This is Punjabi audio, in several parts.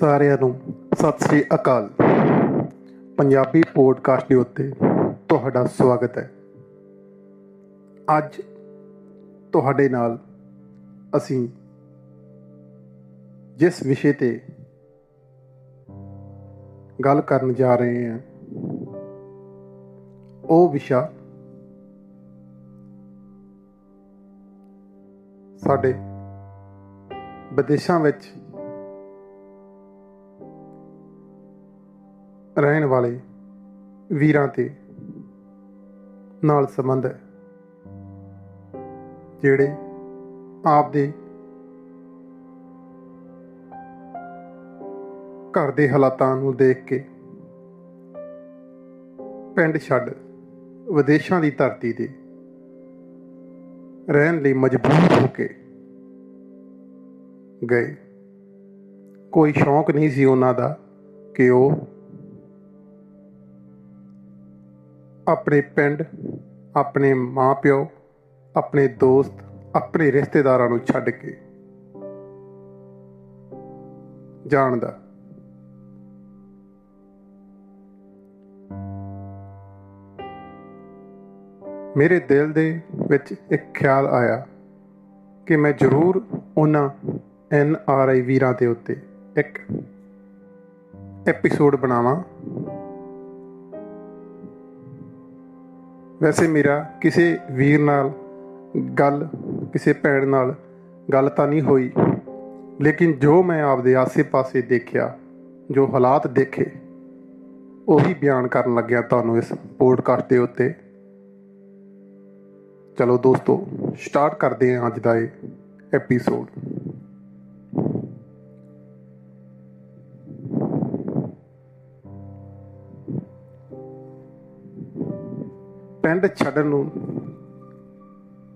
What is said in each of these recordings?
ਸਾਰਿਆਂ ਨੂੰ ਸਤਿ ਸ੍ਰੀ ਅਕਾਲ। ਪੰਜਾਬੀ ਪੋਡਕਾਸਟ ਦੇ ਉੱਤੇ ਤੁਹਾਡਾ ਸਵਾਗਤ ਹੈ। ਅੱਜ ਤੁਹਾਡੇ ਨਾਲ ਅਸੀਂ ਜਿਸ ਵਿਸ਼ੇ ਤੇ ਗੱਲ ਕਰਨ ਜਾ ਰਹੇ ਹਾਂ, ਉਹ ਵਿਸ਼ਾ ਸਾਡੇ ਵਿਦੇਸ਼ਾਂ ਵਿੱਚ ਰਹਿਣ ਵਾਲੇ ਵੀਰਾਂ ਤੇ ਨਾਲ ਸੰਬੰਧ ਹੈ, ਜਿਹੜੇ ਆਪਦੇ ਘਰ ਦੇ ਹਾਲਾਤਾਂ ਨੂੰ ਦੇਖ ਕੇ ਪਿੰਡ ਛੱਡ ਵਿਦੇਸ਼ਾਂ ਦੀ ਧਰਤੀ ਤੇ ਰਹਿਣ ਲਈ ਮਜਬੂਰ ਹੋ ਕੇ ਗਏ। ਕੋਈ ਸ਼ੌਂਕ ਨਹੀਂ ਸੀ ਉਹਨਾਂ ਦਾ ਕਿ ਉਹ ਆਪਣੇ ਪਿੰਡ, ਆਪਣੇ ਮਾਪਿਓ, ਆਪਣੇ ਦੋਸਤ, ਆਪਣੇ ਰਿਸ਼ਤੇਦਾਰਾਂ ਨੂੰ ਛੱਡ ਕੇ ਜਾਣ ਦਾ ਮੇਰੇ ਦਿਲ ਦੇ ਵਿੱਚ ਇੱਕ ਖਿਆਲ ਆਇਆ ਕਿ ਮੈਂ ਜ਼ਰੂਰ ਉਹਨਾਂ ਐਨ ਆਰ ਆਈ ਵੀਰਾਂ ਦੇ ਉੱਤੇ ਇੱਕ ਐਪੀਸੋਡ ਬਣਾਵਾਂ। ਵੈਸੇ ਮੇਰਾ, ਕਿਸੇ ਵੀਰ ਨਾਲ ਗੱਲ, ਕਿਸੇ ਭੈਣ ਨਾਲ ਗੱਲ ਤਾਂ ਨਹੀਂ ਹੋਈ। ਲੇਕਿਨ ਜੋ ਮੈਂ ਆਪਦੇ ਆਸੇ-ਪਾਸੇ ਦੇਖਿਆ, ਜੋ ਹਾਲਾਤ ਦੇਖੇ, ਉਹੀ ਬਿਆਨ ਕਰਨ ਲੱਗਿਆ ਤੁਹਾਨੂੰ ਇਸ ਪੋਡਕਾਸਟ ਦੇ ਉੱਤੇ। ਚਲੋ ਦੋਸਤੋ, ਸਟਾਰਟ ਕਰਦੇ ਹਾਂ ਅੱਜ ਦਾ ਇਹ ਐਪੀਸੋਡ ਪਿੰਡ ਛੱਡਣ ਨੂੰ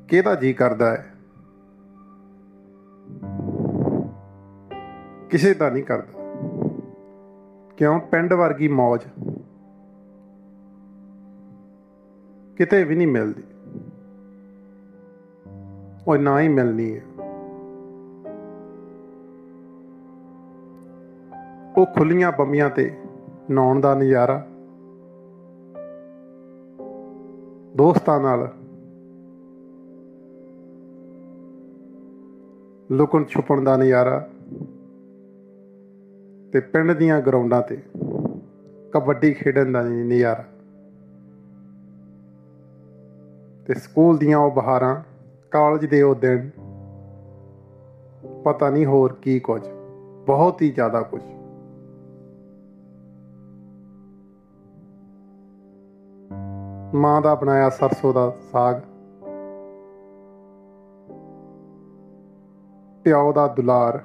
ਕਿਹਦਾ ਜੀ ਕਰਦਾ ਹੈ? ਕਿਸੇ ਦਾ ਨਹੀਂ ਕਰਦਾ। ਕਿਉਂ? ਪਿੰਡ ਵਰਗੀ ਮੌਜ ਕਿਤੇ ਵੀ ਨਹੀਂ ਮਿਲਦੀ। ਉਹ ਨਾ ਹੀ ਮਿਲਣੀ ਹੈ। ਉਹ ਖੁੱਲੀਆਂ ਬੰਮੀਆਂ ਤੇ ਨਹਾਉਣ ਦਾ ਨਜ਼ਾਰਾ ਦੋਸਤਾਂ ਨਾਲ। ਲੁਕਣ ਛੁਪਣ ਦਾ ਨਜ਼ਾਰਾ ਤੇ ਪਿੰਡ ਦੀਆਂ ਗਰਾਊਂਡਾਂ ਤੇ ਕਬੱਡੀ ਖੇਡਣ ਦਾ ਨਜ਼ਾਰਾ। ਤੇ ਸਕੂਲ ਦੀਆਂ ਉਹ ਬਹਾਰਾਂ, ਕਾਲਜ ਦੇ ਉਹ ਦਿਨ, ਪਤਾ ਨਹੀਂ ਹੋਰ ਕੀ ਕੁਝ, ਬਹੁਤ ਹੀ ਜ਼ਿਆਦਾ ਕੁਝ। ਮਾਂ ਦਾ ਬਣਾਇਆ ਸਰਸੋਂ ਦਾ ਸਾਗ। ਪਿਓ ਦਾ ਦੁਲਾਰ,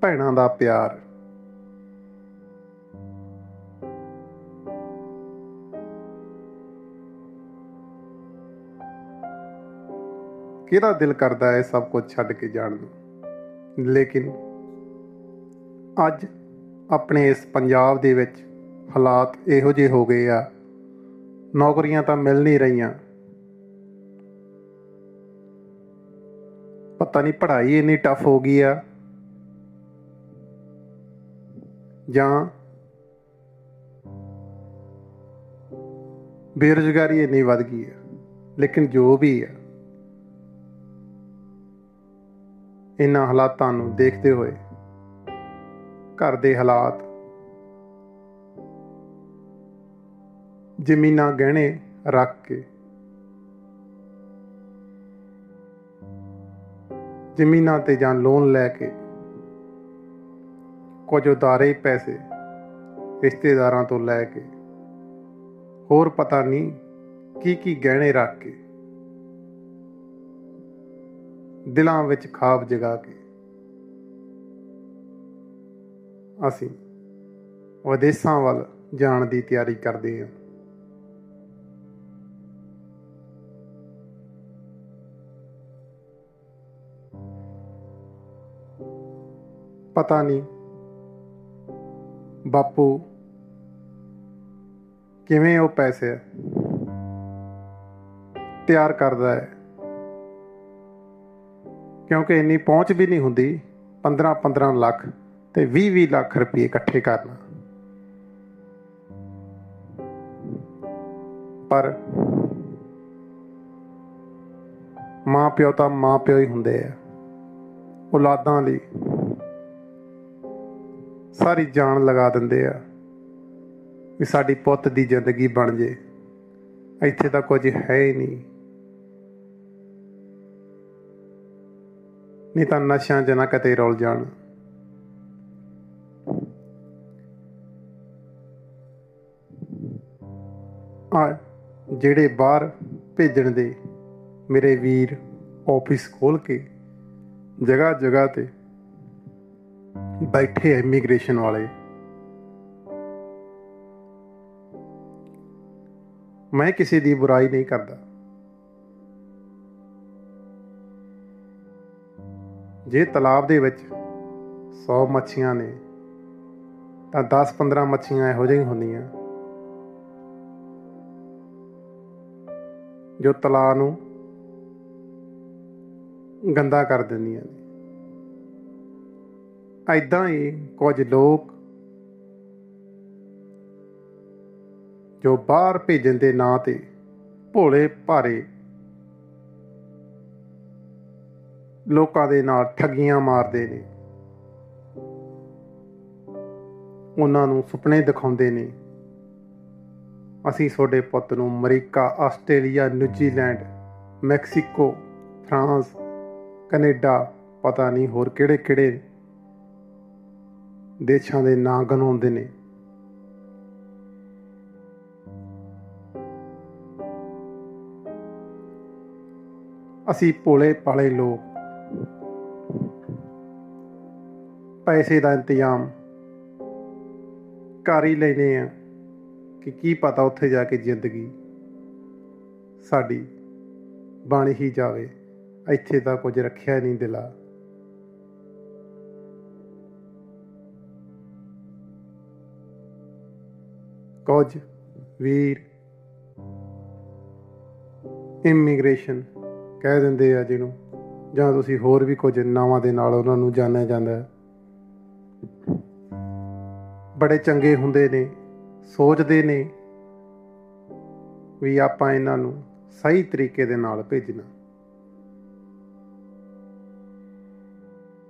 ਭੈਣਾਂ ਦਾ ਪਿਆਰ। ਕਿਹਦਾ ਦਿਲ ਕਰਦਾ ਹੈ ਸਭ ਕੁਝ ਛੱਡ ਕੇ ਜਾਣ ਨੂੰ? ਲੇਕਿਨ ਅੱਜ ਆਪਣੇ ਇਸ ਪੰਜਾਬ ਦੇ ਵਿੱਚ ਹਾਲਾਤ ਇਹੋ ਜਿਹੇ ਹੋ ਗਏ ਆ ਨੌਕਰੀਆਂ ਤਾਂ ਮਿਲ ਨਹੀਂ ਰਹੀਆਂ। ਪਤਾ ਨਹੀਂ ਪੜ੍ਹਾਈ ਇੰਨੀ ਟਫ ਹੋ ਗਈ ਆ। ਜਾਂ ਬੇਰੁਜ਼ਗਾਰੀ ਇੰਨੀ ਵੱਧ ਗਈ ਹੈ ਲੇਕਿਨ ਜੋ ਵੀ ਹੈ ਇਹਨਾਂ ਹਾਲਾਤਾਂ ਨੂੰ ਦੇਖਦੇ ਹੋਏ ਘਰ ਦੇ ਹਾਲਾਤ ਜ਼ਮੀਨਾਂ ਗਹਿਣੇ ਰੱਖ ਕੇ। ਜ਼ਮੀਨਾਂ ਤੇ ਜਾਂ ਲੋਨ ਲੈ ਕੇ ਕੁਝ ਉਧਾਰੇ ਪੈਸੇ ਰਿਸ਼ਤੇਦਾਰਾਂ ਤੋਂ ਲੈ ਕੇ। ਹੋਰ ਪਤਾ ਨਹੀਂ ਕੀ ਕੀ ਗਹਿਣੇ ਰੱਖ ਕੇ। ਦਿਲਾਂ ਵਿੱਚ ਖਾਬ ਜਗਾ ਕੇ। ਅਸੀਂ ਵਿਦੇਸ਼ਾਂ ਵੱਲ ਜਾਣ ਦੀ ਤਿਆਰੀ ਕਰਦੇ ਹਾਂ। ਪਤਾ ਨਹੀਂ ਬਾਪੂ ਕਿਵੇਂ ਉਹ ਪੈਸੇ ਤਿਆਰ ਕਰਦਾ ਹੈ। ਕਿਉਂਕਿ ਇੰਨੀ ਪਹੁੰਚ ਵੀ ਨਹੀਂ ਹੁੰਦੀ 15 15 ਲੱਖ ਤੇ 20 20 ਲੱਖ ਰੁਪਏ ਇਕੱਠੇ ਕਰਨਾ। ਪਰ ਮਾਂ ਪਿਓ ਤਾਂ ਮਾਂ ਪਿਓ ਹੀ ਹੁੰਦੇ ਆ। ਔਲਾਦਾਂ ਲਈ ਸਾਰੀ ਜਾਨ ਲਗਾ ਦਿੰਦੇ ਆ ਵੀ ਸਾਡੀ ਪੁੱਤ ਦੀ ਜ਼ਿੰਦਗੀ ਬਣ ਜੇ। ਇੱਥੇ ਤਾਂ ਕੁਝ ਹੈ ਹੀ ਨਹੀਂ। ਨਹੀਂ ਤਾਂ ਨਸ਼ਿਆਂ 'ਚ ਨਾ ਕਿਤੇ ਰੁਲ ਜਾਣ। ਆ ਜਿਹੜੇ ਬਾਹਰ ਭੇਜਣ ਦੇ ਮੇਰੇ ਵੀਰ ਆਫਿਸ ਖੋਲ ਕੇ ਜਗ੍ਹਾ ਜਗ੍ਹਾ ਤੇ ਬੈਠੇ ਇਮੀਗ੍ਰੇਸ਼ਨ ਵਾਲੇ। ਮੈਂ ਕਿਸੇ ਦੀ ਬੁਰਾਈ ਨਹੀਂ ਕਰਦਾ। ਜੇ ਤਲਾਬ ਦੇ ਵਿੱਚ 100 ਮੱਛੀਆਂ ਨੇ, ਤਾਂ 10-15 ਮੱਛੀਆਂ ਇਹੋ ਜਿਹੀਆਂ ਹੁੰਦੀਆਂ। ਜੋ ਤਲਾਬ ਨੂੰ ਗੰਦਾ ਕਰ ਦਿੰਦੀਆਂ ਨੇ। ਐਦਾਂ ਹੀ ਕੁਝ ਲੋਕ ਜੋ ਬਾਹਰ ਭੇਜਣ ਦੇ ਨਾਂ ਤੇ ਭੋਲੇ ਭਾਰੇ ਲੋਕਾਂ ਦੇ ਨਾਲ ਠੱਗੀਆਂ ਮਾਰਦੇ ਨੇ, ਉਹਨਾਂ ਨੂੰ ਸੁਪਨੇ ਦਿਖਾਉਂਦੇ ਨੇ, ਅਸੀਂ ਤੁਹਾਡੇ ਪੁੱਤ ਨੂੰ America, Australia, New Zealand, Mexico, France, Canada, ਪਤਾ ਨਹੀਂ ਹੋਰ ਕਿਹੜੇ-ਕਿਹੜੇ ਦੇਸ਼ਾਂ ਦੇ ਨਾਂ ਗਨਾਉਂਦੇ ਨੇ। ਅਸੀਂ ਭੋਲੇ ਪਾਲੇ ਲੋਕ। ਪੈਸੇ ਦਾ ਇੰਤਜ਼ਾਮ। ਕਰ ਹੀ ਲੈਨੇ ਆ ਕਿ ਕੀ ਪਤਾ ਉੱਥੇ ਜਾ ਕੇ ਜ਼ਿੰਦਗੀ ਸਾਡੀ ਬਣ ਹੀ ਜਾਵੇ। ਇੱਥੇ ਤਾਂ ਕੁਝ ਰੱਖਿਆ ਨਹੀਂ ਦਿਲਾ। ਕੁਝ ਵੀਰ ਇਮੀਗ੍ਰੇਸ਼ਨ ਕਹਿ ਦਿੰਦੇ ਆ ਜਿਹਨੂੰ, ਜਾਂ ਤੁਸੀਂ ਹੋਰ ਵੀ ਕੁਝ ਨਾਵਾਂ ਦੇ ਨਾਲ ਉਹਨਾਂ ਨੂੰ ਜਾਣਿਆ ਜਾਂਦਾ ਹੈ। ਬੜੇ ਚੰਗੇ ਹੁੰਦੇ ਨੇ, ਸੋਚਦੇ ਨੇ ਵੀ ਆਪਾਂ ਇਹਨਾਂ ਨੂੰ ਸਹੀ ਤਰੀਕੇ ਦੇ ਨਾਲ ਭੇਜਣਾ।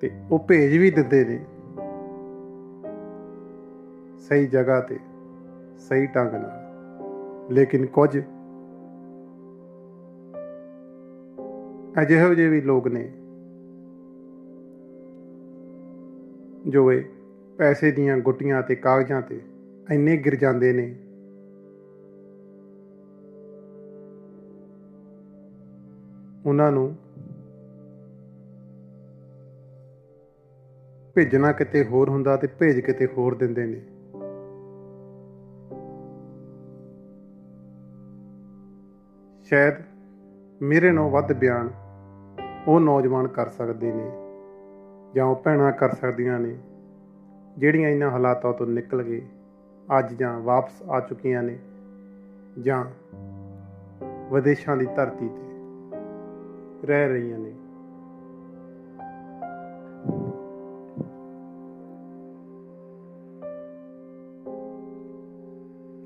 ਤੇ ਉਹ ਭੇਜ ਵੀ ਦਿੰਦੇ ਨੇ ਸਹੀ ਜਗ੍ਹਾ ਤੇ। ਸਹੀ ਢੰਗ ਨਾਲ। ਲੇਕਿਨ ਕੁਝ ਅਜਿਹੇ ਜਿਹੇ ਵੀ ਲੋਕ ਨੇ ਜੋ ਇਹ ਪੈਸੇ ਦੀਆਂ ਗੁੱਟੀਆਂ ਤੇ ਕਾਗਜ਼ਾਂ ਤੇ ਇੰਨੇ ਗਿਰ ਜਾਂਦੇ ਨੇ। ਉਹਨਾਂ ਨੂੰ ਭੇਜਣਾ ਕਿਤੇ ਹੋਰ ਹੁੰਦਾ ਤੇ ਭੇਜ ਕਿਤੇ ਹੋਰ ਦਿੰਦੇ ਨੇ। ਸ਼ਾਇਦ ਮੇਰੇ ਨਾਲੋਂ ਵੱਧ ਬਿਆਨ ਉਹ ਨੌਜਵਾਨ ਕਰ ਸਕਦੇ ਨੇ ਜਾਂ ਉਹ ਭੈਣਾਂ ਕਰ ਸਕਦੀਆਂ ਨੇ, ਜਿਹੜੀਆਂ ਇਹਨਾਂ ਹਾਲਾਤਾਂ ਤੋਂ ਨਿਕਲ ਗਏ ਅੱਜ ਜਾਂ ਵਾਪਸ ਆ ਚੁੱਕੀਆਂ ਨੇ ਜਾਂ ਵਿਦੇਸ਼ਾਂ ਦੀ ਧਰਤੀ ਤੇ ਰਹਿ ਰਹੀਆਂ ਨੇ।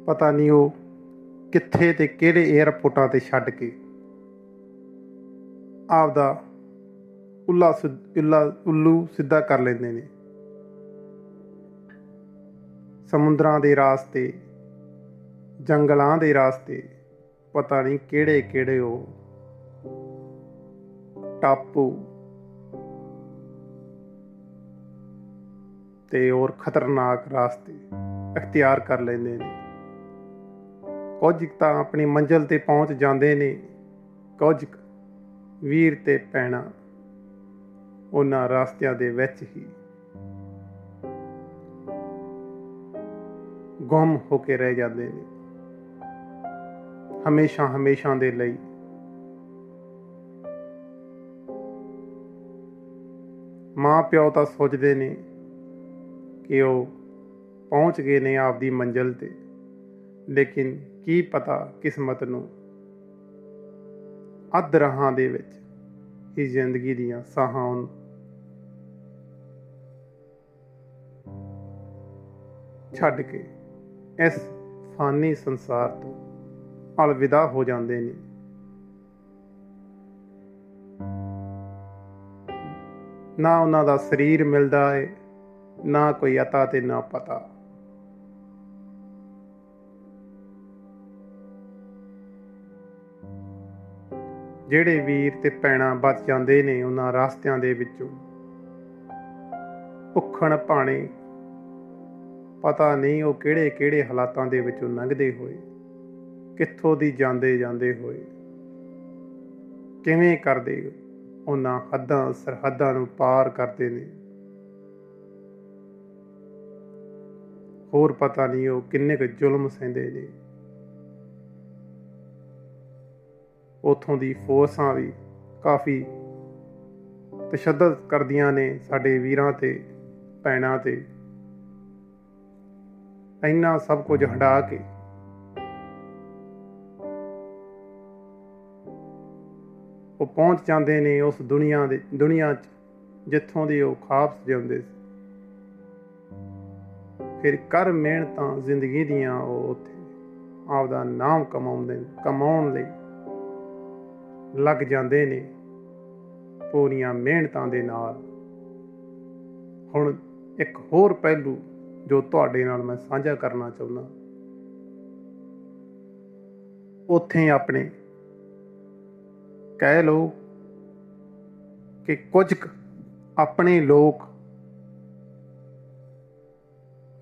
ਪਤਾ ਨਹੀਂ ਉਹ ਕਿੱਥੇ ਤੇ ਕਿਹੜੇ 에ਅਰਪੋਰਟਾਂ ਤੇ ਛੱਡ ਕੇ ਆਪਦਾ ਉੱਲਾ ਉੱਲਾ ਉੱਲੂ ਸਿੱਧਾ ਕਰ ਲੈਂਦੇ ਨੇ। ਸਮੁੰਦਰਾਂ ਦੇ ਰਾਸਤੇ, ਜੰਗਲਾਂ ਦੇ ਰਾਸਤੇ, ਪਤਾ ਨਹੀਂ ਕਿਹੜੇ ਕਿਹੜੇ ਉਹ ਟਾਪੂ ਤੇ ਹੋਰ ਖਤਰਨਾਕ ਰਾਸਤੇ ਇਖਤਿਆਰ ਕਰ ਲੈਂਦੇ ਨੇ। ਕੁਝ ਤਾਂ ਆਪਣੀ ਮੰਜ਼ਲ ਤੇ ਪਹੁੰਚ ਜਾਂਦੇ ਨੇ, ਕੁਝ ਵੀਰ ਤੇ ਪੈਣਾ ਉਹਨਾਂ ਰਸਤਿਆਂ ਦੇ ਵਿੱਚ ਹੀ ਗੁੰਮ ਹੋ ਕੇ ਰਹਿ ਜਾਂਦੇ ਨੇ। ਹਮੇਸ਼ਾ ਹਮੇਸ਼ਾ ਦੇ ਲਈ ਮਾਂ ਪਿਓ ਤਾਂ ਸੋਚਦੇ ਨੇ ਕਿ ਉਹ ਪਹੁੰਚ ਗਏ ਨੇ ਆਪਦੀ ਮੰਜ਼ਿਲ ਤੇ, ਲੇਕਿਨ ਕੀ ਪਤਾ ਕਿਸਮਤ ਨੂੰ? ਅੱਧ ਰਹਾਂ ਦੇ ਵਿੱਚ ਹੀ ਜ਼ਿੰਦਗੀ ਦੀਆਂ ਸਾਹਾਂ ਛੱਡ ਕੇ ਇਸ ਫਾਨੀ ਸੰਸਾਰ ਤੋਂ ਅਲਵਿਦਾ ਹੋ ਜਾਂਦੇ ਨੇ। ਨਾ ਉਹਨਾਂ ਦਾ ਸਰੀਰ ਮਿਲਦਾ ਹੈ ਨਾ ਕੋਈ ਅਤਾ ਤੇ ਨਾ ਪਤਾ। ਜਿਹੜੇ ਵੀਰ ਤੇ ਪੈਣਾ ਬਚ ਜਾਂਦੇ ਨੇ ਉਹਨਾਂ ਰਾਸਤਿਆਂ ਦੇ ਵਿੱਚੋਂ। ਭੁੱਖਣ ਪਾਣੇ ਪਤਾ ਨਹੀਂ ਉਹ ਕਿਹੜੇ ਕਿਹੜੇ ਹਾਲਾਤਾਂ ਦੇ ਵਿੱਚੋਂ ਲੰਘਦੇ ਹੋਏ, ਕਿੱਥੋਂ ਦੀ ਜਾਂਦੇ ਜਾਂਦੇ ਹੋਏ। ਕਿਵੇਂ ਕਰਦੇ ਉਹਨਾਂ ਹੱਦਾਂ, ਸਰਹੱਦਾਂ ਨੂੰ ਪਾਰ ਕਰਦੇ ਨੇ। ਹੋਰ ਪਤਾ ਨਹੀਂ ਉਹ ਕਿੰਨੇ ਕੁ ਜ਼ੁਲਮ ਸਹਿੰਦੇ ਨੇ। ਉਥੋਂ ਦੀ ਫੋਰਸਾਂ ਵੀ ਕਾਫੀ ਤਸ਼ੱਦਦ ਕਰਦੀਆਂ ਨੇ ਸਾਡੇ ਵੀਰਾਂ ਤੇ ਪੈਣਾ ਤੇ। ਇੰਨਾ ਸਭ ਕੁਝ ਹਟਾ ਕੇ। ਉਹ ਪਹੁੰਚ ਜਾਂਦੇ ਨੇ ਉਸ ਦੁਨੀਆ ਦੇ, ਦੁਨੀਆ 'ਚ, ਜਿੱਥੋਂ ਦੀ ਉਹ ਖਾਬ ਸਜਾਉਂਦੇ ਸੀ। ਫਿਰ ਕਰ ਮਿਹਨਤਾਂ ਜ਼ਿੰਦਗੀ ਦੀਆਂ ਉਹ ਉੱਥੇ ਆਪਦਾ ਨਾਮ ਕਮਾਉਂਦੇ ਕਮਾਉਣ ਲਈ। ਲੱਗ ਜਾਂਦੇ ਨੇ ਪੂਰੀਆਂ ਮਿਹਨਤਾਂ ਦੇ ਨਾਲ। ਹੁਣ ਇੱਕ ਹੋਰ ਪਹਿਲੂ ਜੋ ਤੁਹਾਡੇ ਨਾਲ ਮੈਂ ਸਾਂਝਾ ਕਰਨਾ ਚਾਹੁੰਦਾ। ਉੱਥੇ ਆਪਣੇ ਕਹਿ ਲੋ ਕਿ ਕੁਝ ਆਪਣੇ ਲੋਕ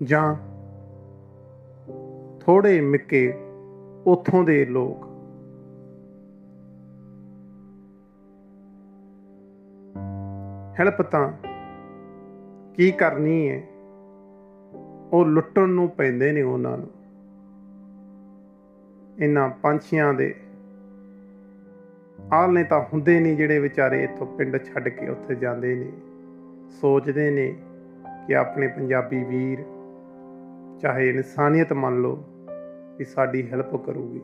ਜਾਂ ਥੋੜੇ ਮਿੱਕੇ ਉਥੋਂ ਦੇ ਲੋਕ ਹੈਲਪ ਤਾਂ ਕੀ ਕਰਨੀ ਹੈ ਉਹ ਲੁੱਟਣ ਨੂੰ ਪੈਂਦੇ ਨੇ ਉਹਨਾਂ ਨੂੰ। ਇਹਨਾਂ ਪੰਛੀਆਂ ਦੇ ਆਲਨੇ ਤਾਂ ਹੁੰਦੇ ਨਹੀਂ ਜਿਹੜੇ ਵਿਚਾਰੇ ਇੱਥੋਂ ਪਿੰਡ ਛੱਡ ਕੇ ਉੱਥੇ ਜਾਂਦੇ ਨੇ। ਸੋਚਦੇ ਨੇ ਕਿ ਆਪਣੇ ਪੰਜਾਬੀ ਵੀਰ, ਚਾਹੇ ਇਨਸਾਨੀਅਤ ਮੰਨ ਲਓ ਕਿ ਸਾਡੀ ਹੈਲਪ ਕਰੂਗੀ।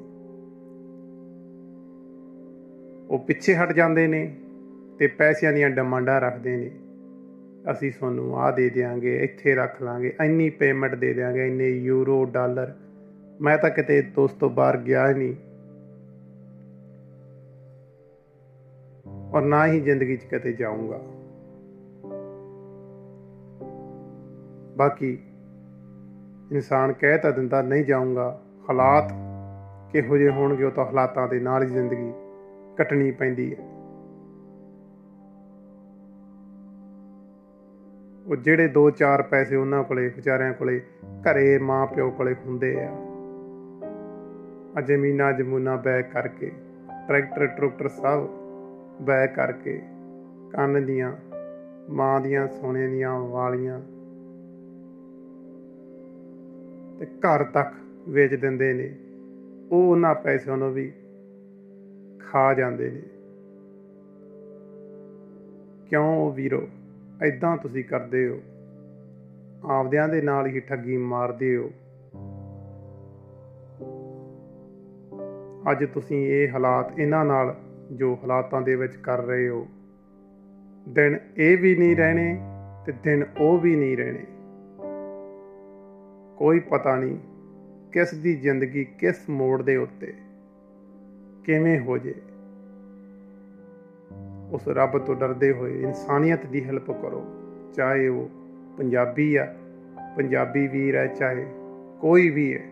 ਉਹ ਪਿੱਛੇ ਹਟ ਜਾਂਦੇ ਨੇ। ਤੇ ਪੈਸਿਆਂ ਦੀਆਂ ਡਿਮਾਂਡਾਂ ਰੱਖਦੇ ਨੇ। ਅਸੀਂ ਤੁਹਾਨੂੰ ਆ ਦੇ ਦੇਾਂਗੇ ਇੱਥੇ ਰੱਖ ਲਾਂਗੇ, ਇੰਨੀ ਪੇਮੈਂਟ ਦੇ ਦੇਾਂਗੇ ਇੰਨੇ ਯੂਰੋ ਡਾਲਰ ਮੈਂ ਤਾਂ ਕਿਤੇ ਦੋਸਤੋ ਬਾਹਰ ਗਿਆ ਹੀ ਨਹੀਂ। ਔਰ ਨਾ ਹੀ ਜ਼ਿੰਦਗੀ 'ਚ ਕਦੇ ਜਾਊਂਗਾ। ਬਾਕੀ ਇਨਸਾਨ ਕਹਿ ਤਾਂ ਦਿੰਦਾ, ਨਹੀਂ ਜਾਊਂਗਾ। ਹਾਲਾਤ ਕਿਹੋ ਜਿਹੇ ਹੋਣਗੇ, ਉਹ ਤਾਂ ਹਾਲਾਤਾਂ ਦੇ ਨਾਲ ਹੀ ਜ਼ਿੰਦਗੀ ਕੱਟਣੀ ਪੈਂਦੀ ਹੈ। ਉਹ ਜਿਹੜੇ 2-4 ਪੈਸੇ ਉਹਨਾਂ ਕੋਲੇ, ਵਿਚਾਰਿਆਂ ਕੋਲੇ, ਘਰੇ ਮਾਂ ਪਿਓ ਕੋਲੇ ਹੁੰਦੇ ਆ। ਆ ਜ਼ਮੀਨਾਂ ਜਮੂਨਾ ਬੈ ਕਰਕੇ, ਟਰੈਕਟਰ ਟਰੈਕਟਰ ਸਭ ਬੈ ਕਰਕੇ, ਕੰਨ ਦੀਆਂ, ਮਾਂ ਦੀਆਂ, ਸੋਨੇ ਦੀਆਂ ਵਾਲੀਆਂ ਤੇ ਘਰ ਤੱਕ ਵੇਚ ਦਿੰਦੇ ਨੇ। ਉਹ ਉਹਨਾਂ ਪੈਸਿਆਂ ਨੂੰ ਵੀ ਖਾ ਜਾਂਦੇ ਨੇ। ਕਿਉਂ ਵੀਰੋ? ਐਦਾਂ ਤੁਸੀਂ ਕਰਦੇ ਹੋ। ਆਪਦਿਆਂ ਦੇ ਨਾਲ ਹੀ ਠੱਗੀ ਮਾਰਦੇ ਹੋ। ਅੱਜ ਤੁਸੀਂ ਇਹ ਹਾਲਾਤ ਇਹਨਾਂ ਨਾਲ ਜੋ ਹਾਲਾਤਾਂ ਦੇ ਵਿੱਚ ਕਰ ਰਹੇ ਹੋ। ਦਿਨ ਇਹ ਵੀ ਨਹੀਂ ਰਹਿਣੇ ਤੇ ਦਿਨ ਉਹ ਵੀ ਨਹੀਂ ਰਹਿਣੇ। ਕੋਈ ਪਤਾ ਨਹੀਂ ਕਿਸ ਦੀ ਜ਼ਿੰਦਗੀ ਕਿਸ ਮੋੜ ਦੇ ਉੱਤੇ ਕਿਵੇਂ ਹੋ ਜੇ। ਉਸ ਰੱਬ ਤੋਂ ਡਰਦੇ ਹੋਏ ਇਨਸਾਨੀਅਤ ਦੀ ਹੈਲਪ ਕਰੋ। ਚਾਹੇ ਉਹ ਪੰਜਾਬੀ ਆ, ਪੰਜਾਬੀ ਵੀਰ ਹੈ ਚਾਹੇ ਕੋਈ ਵੀ ਹੈ।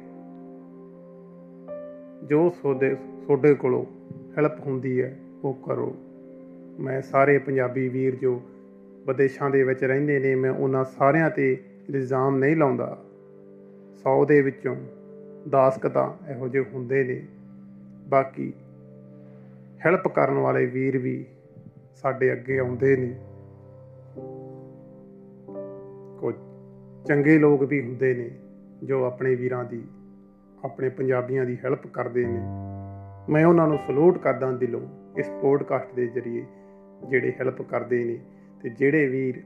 ਜੋ ਸੋਦੇ, ਸੋਡੇ ਕੋਲੋਂ ਹੈਲਪ ਹੁੰਦੀ ਹੈ, ਉਹ ਕਰੋ। ਮੈਂ ਸਾਰੇ ਪੰਜਾਬੀ ਵੀਰ ਜੋ ਵਿਦੇਸ਼ਾਂ ਦੇ ਵਿੱਚ ਰਹਿੰਦੇ ਨੇ, ਮੈਂ ਉਹਨਾਂ ਸਾਰਿਆਂ ਤੇ ਇਲਜ਼ਾਮ ਨਹੀਂ ਲਾਉਂਦਾ। 100 ਦੇ ਵਿੱਚੋਂ 10 ਕਦਾ ਇਹੋ ਜਿਹੇ ਹੁੰਦੇ ਨੇ। ਬਾਕੀ ਹੈਲਪ ਕਰਨ ਵਾਲੇ ਵੀਰ ਵੀ ਸਾਡੇ ਅੱਗੇ ਆਉਂਦੇ ਨਹੀਂ। ਕੁਝ ਚੰਗੇ ਲੋਕ ਵੀ ਹੁੰਦੇ ਨੇ, ਜੋ ਆਪਣੇ ਵੀਰਾਂ ਦੀ, ਆਪਣੇ ਪੰਜਾਬੀਆਂ ਦੀ ਹੈਲਪ ਕਰਦੇ ਨੇ। ਮੈਂ ਉਹਨਾਂ ਨੂੰ ਸਲੂਟ ਕਰਦਾ ਦਿਲੋਂ ਇਸ ਪੋਡਕਾਸਟ ਦੇ ਜ਼ਰੀਏ, ਜਿਹੜੇ ਹੈਲਪ ਕਰਦੇ ਨੇ ਤੇ ਜਿਹੜੇ ਵੀਰ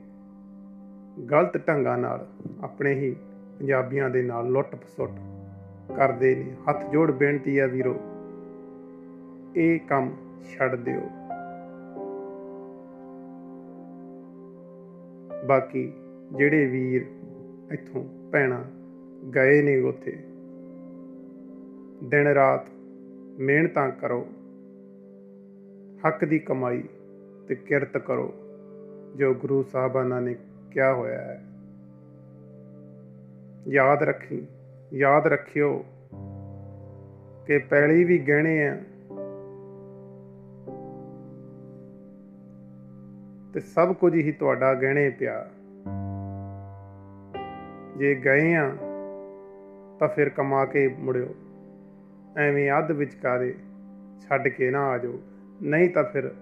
ਗਲਤ ਢੰਗਾਂ ਨਾਲ ਆਪਣੇ ਹੀ ਪੰਜਾਬੀਆਂ ਦੇ ਨਾਲ ਲੁੱਟ ਫਸੁੱਟ ਕਰਦੇ ਨੇ। ਹੱਥ ਜੋੜ ਬੇਨਤੀ ਆ ਵੀਰੋ, ਇਹ ਕੰਮ ਛੱਡ ਦਿਓ। ਬਾਕੀ ਜਿਹੜੇ ਵੀਰ ਇੱਥੋਂ ਪੈਣਾ ਗਏ ਨੇ ਉੱਥੇ, ਦਿਨ ਰਾਤ ਮਿਹਨਤਾਂ ਕਰੋ, ਹੱਕ ਦੀ ਕਮਾਈ ਤੇ ਕਿਰਤ ਕਰੋ, ਜੋ ਗੁਰੂ ਸਾਹਿਬਾਨਾਂ ਨੇ ਕਿਹਾ ਹੋਇਆ ਹੈ। ਯਾਦ ਰੱਖੀ, ਯਾਦ ਰੱਖਿਓ ਕਿ ਪੈਲੀ ਵੀ ਗਹਿਣੇ ਆ ਤੇ ਸਭ ਕੁਝ ਹੀ ਤੁਹਾਡਾ ਗਹਿਣੇ ਪਿਆ। ਜੇ ਗਏ ਆ, ਤਾਂ ਫਿਰ ਕਮਾ ਕੇ ਮੁੜਿਓ। ਐਵੇਂ ਅੱਧ ਵਿਚਕਾਰੇ ਛੱਡ ਕੇ ਨਾ ਆ ਜਾਓ। ਨਹੀਂ ਤਾਂ ਫਿਰ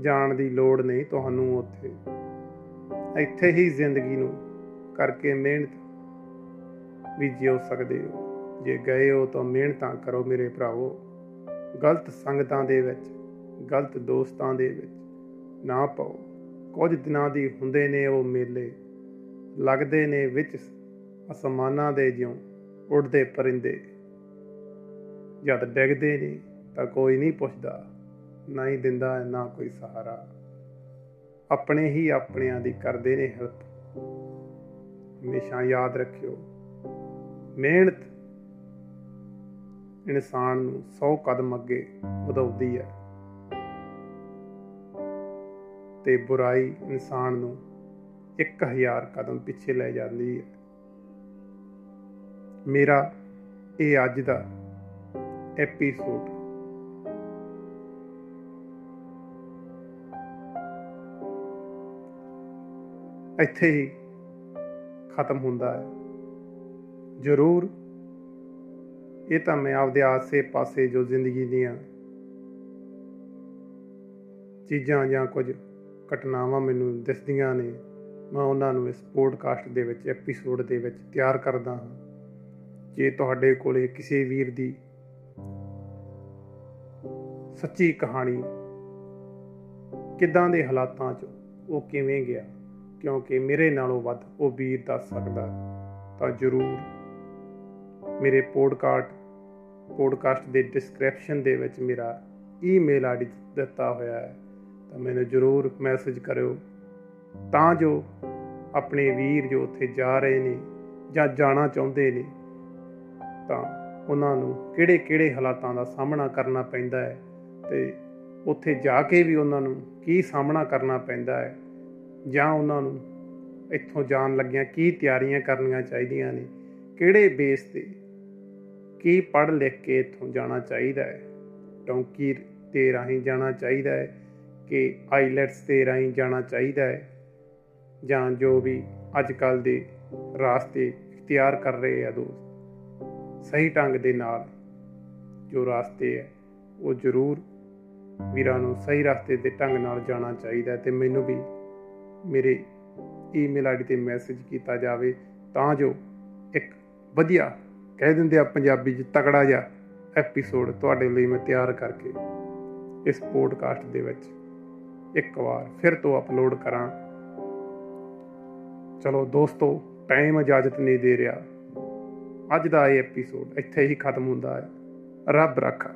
ਜਾਣ ਦੀ ਲੋੜ ਨਹੀਂ ਤੁਹਾਨੂੰ ਉੱਥੇ। ਇੱਥੇ ਹੀ ਜ਼ਿੰਦਗੀ ਨੂੰ ਕਰਕੇ ਮਿਹਨਤ ਵੀ ਜਿਉ ਸਕਦੇ ਹੋ। ਜੇ ਗਏ ਹੋ ਤਾਂ ਮਿਹਨਤਾਂ ਕਰੋ ਮੇਰੇ ਭਰਾਵੋ। ਗਲਤ ਸੰਗਤਾਂ ਦੇ ਵਿੱਚ, ਗਲਤ ਦੋਸਤਾਂ ਦੇ ਵਿੱਚ ਨਾ ਪਾਓ। ਕੁਝ ਦਿਨਾਂ ਦੀ ਹੁੰਦੇ ਨੇ ਉਹ ਮੇਲੇ। ਲੱਗਦੇ ਨੇ ਵਿੱਚ ਅਸਮਾਨਾਂ ਦੇ ਜਿਉਂ ਉੱਡਦੇ ਪਰਿੰਦੇ। ਜਦ ਡਿੱਗਦੇ ਨੇ ਤਾਂ ਕੋਈ ਨਹੀਂ ਪੁੱਛਦਾ, ਨਾ ਹੀ ਦਿੰਦਾ, ਨਾ ਕੋਈ ਸਹਾਰਾ। ਆਪਣੇ ਹੀ ਆਪਣਿਆਂ ਦੀ ਕਰਦੇ ਨੇ ਹੈਲਪ। ਹਮੇਸ਼ਾ ਯਾਦ ਰੱਖਿਓ, ਮਿਹਨਤ ਇਨਸਾਨ ਨੂੰ 100 ਕਦਮ ਅੱਗੇ ਵਧਾਉਂਦੀ ਹੈ। ਤੇ ਬੁਰਾਈ ਇਨਸਾਨ ਨੂੰ 1000 ਕਦਮ ਪਿੱਛੇ ਲੈ ਜਾਂਦੀ ਹੈ। ਮੇਰਾ ਇਹ ਅੱਜ ਦਾ ਐਪੀਸੋਡ ਇੱਥੇ ਹੀ ਖਤਮ ਹੁੰਦਾ ਹੈ। ਜ਼ਰੂਰ ਇਹ ਤਾਂ ਮੈਂ ਆਪਦੇ ਆਸੇ ਪਾਸੇ ਜੋ ਜ਼ਿੰਦਗੀ ਦੀਆਂ ਚੀਜ਼ਾਂ ਜਾਂ ਕੁਝ ਘਟਨਾਵਾਂ ਮੈਨੂੰ ਦਿਸਦੀਆਂ ਨੇ। ਮੈਂ ਉਹਨਾਂ ਨੂੰ ਇਸ ਪੋਡਕਾਸਟ ਦੇ ਵਿੱਚ ਐਪੀਸੋਡ ਦੇ ਵਿੱਚ ਤਿਆਰ ਕਰਦਾ ਹਾਂ। ਜੇ ਤੁਹਾਡੇ ਕੋਲੇ ਕਿਸੇ ਵੀਰ ਦੀ ਸੱਚੀ ਕਹਾਣੀ ਕਿਦਾਂ ਦੇ ਹਾਲਾਤਾਂ 'ਚ ਉਹ ਕਿਵੇਂ ਗਿਆ, ਕਿਉਂਕਿ ਮੇਰੇ ਨਾਲੋਂ ਵੱਧ ਉਹ ਵੀਰ ਦੱਸ ਸਕਦਾ ਤਾਂ ਜਰੂਰ ਮੇਰੇ ਪੋਡਕਾਸਟ ਪੋਡਕਾਸਟ ਦੇ ਡਿਸਕ੍ਰਿਪਸ਼ਨ ਦੇ ਵਿੱਚ ਮੇਰਾ ਈਮੇਲ ਆਈਡੀ ਦਿੱਤਾ ਹੋਇਆ ਹੈ। ਤਾਂ ਮੈਨੂੰ ਜਰੂਰ ਮੈਸੇਜ ਕਰਿਓ। ਤਾਂ ਜੋ ਆਪਣੇ ਵੀਰ ਜੋ ਉੱਥੇ ਜਾ ਰਹੇ ਨੇ ਜਾਂ ਜਾਣਾ ਚਾਹੁੰਦੇ ਨੇ, ਤਾਂ ਉਹਨਾਂ ਨੂੰ ਕਿਹੜੇ-ਕਿਹੜੇ ਹਾਲਾਤਾਂ ਦਾ ਸਾਹਮਣਾ ਕਰਨਾ ਪੈਂਦਾ ਹੈ ਤੇ ਉੱਥੇ ਜਾ ਕੇ ਵੀ ਉਹਨਾਂ ਨੂੰ ਕੀ ਸਾਹਮਣਾ ਕਰਨਾ ਪੈਂਦਾ ਹੈ, ਜਾਂ ਉਹਨਾਂ ਨੂੰ ਇੱਥੋਂ ਜਾਣ ਲੱਗਿਆਂ ਕੀ ਤਿਆਰੀਆਂ ਕਰਨੀਆਂ ਚਾਹੀਦੀਆਂ ਨੇ, ਕਿਹੜੇ ਬੇਸ ਤੇ ਕੀ ਪੜ੍ਹ ਲਿਖ ਕੇ ਇੱਥੋਂ ਜਾਣਾ ਚਾਹੀਦਾ ਹੈ ਟੌਂਕੀ ਤੇ ਰਾਹੀਂ ਜਾਣਾ ਚਾਹੀਦਾ ਹੈ ਕਿ ਆਈਲੈਟਸ ਤੇ ਰਾਹੀਂ ਜਾਣਾ ਚਾਹੀਦਾ ਹੈ ਜਾਂ ਜੋ ਵੀ ਅੱਜ ਕੱਲ ਦੇ ਰਾਸਤੇ ਇਖਤਿਆਰ ਕਰ ਰਹੇ ਆ ਦੋਸਤ, ਸਹੀ ਢੰਗ ਦੇ ਨਾਲ ਜੋ ਰਾਸਤੇ ਹੈ ਉਹ ਜ਼ਰੂਰ ਵੀਰਾਂ ਨੂੰ ਸਹੀ ਰਸਤੇ ਤੇ ਢੰਗ ਨਾਲ ਜਾਣਾ ਚਾਹੀਦਾ ਤੇ ਮੈਨੂੰ ਵੀ ਮੇਰੇ ਈਮੇਲ ਆਈਡੀ ਤੇ ਮੈਸੇਜ ਕੀਤਾ ਜਾਵੇ ਤਾਂ ਜੋ ਇੱਕ ਵਧੀਆ ਕਹਿ ਦਿੰਦੇ ਆ ਪੰਜਾਬੀ 'ਚ ਤਕੜਾ ਜਿਹਾ ਐਪੀਸੋਡ ਤੁਹਾਡੇ ਲਈ ਮੈਂ ਤਿਆਰ ਕਰਕੇ ਇਸ ਪੋਡਕਾਸਟ ਦੇ ਵਿੱਚ ਇੱਕ ਵਾਰ ਫਿਰ ਤੋਂ ਅਪਲੋਡ ਕਰਾਂ। ਚਲੋ ਦੋਸਤੋ ਟਾਈਮ ਇਜਾਜ਼ਤ ਨਹੀਂ ਦੇ ਰਿਹਾ। ਅੱਜ ਦਾ ਇਹ ਐਪੀਸੋਡ ਇੱਥੇ ਹੀ ਖਤਮ ਹੁੰਦਾ ਹੈ। ਰੱਬ ਰੱਖਾ।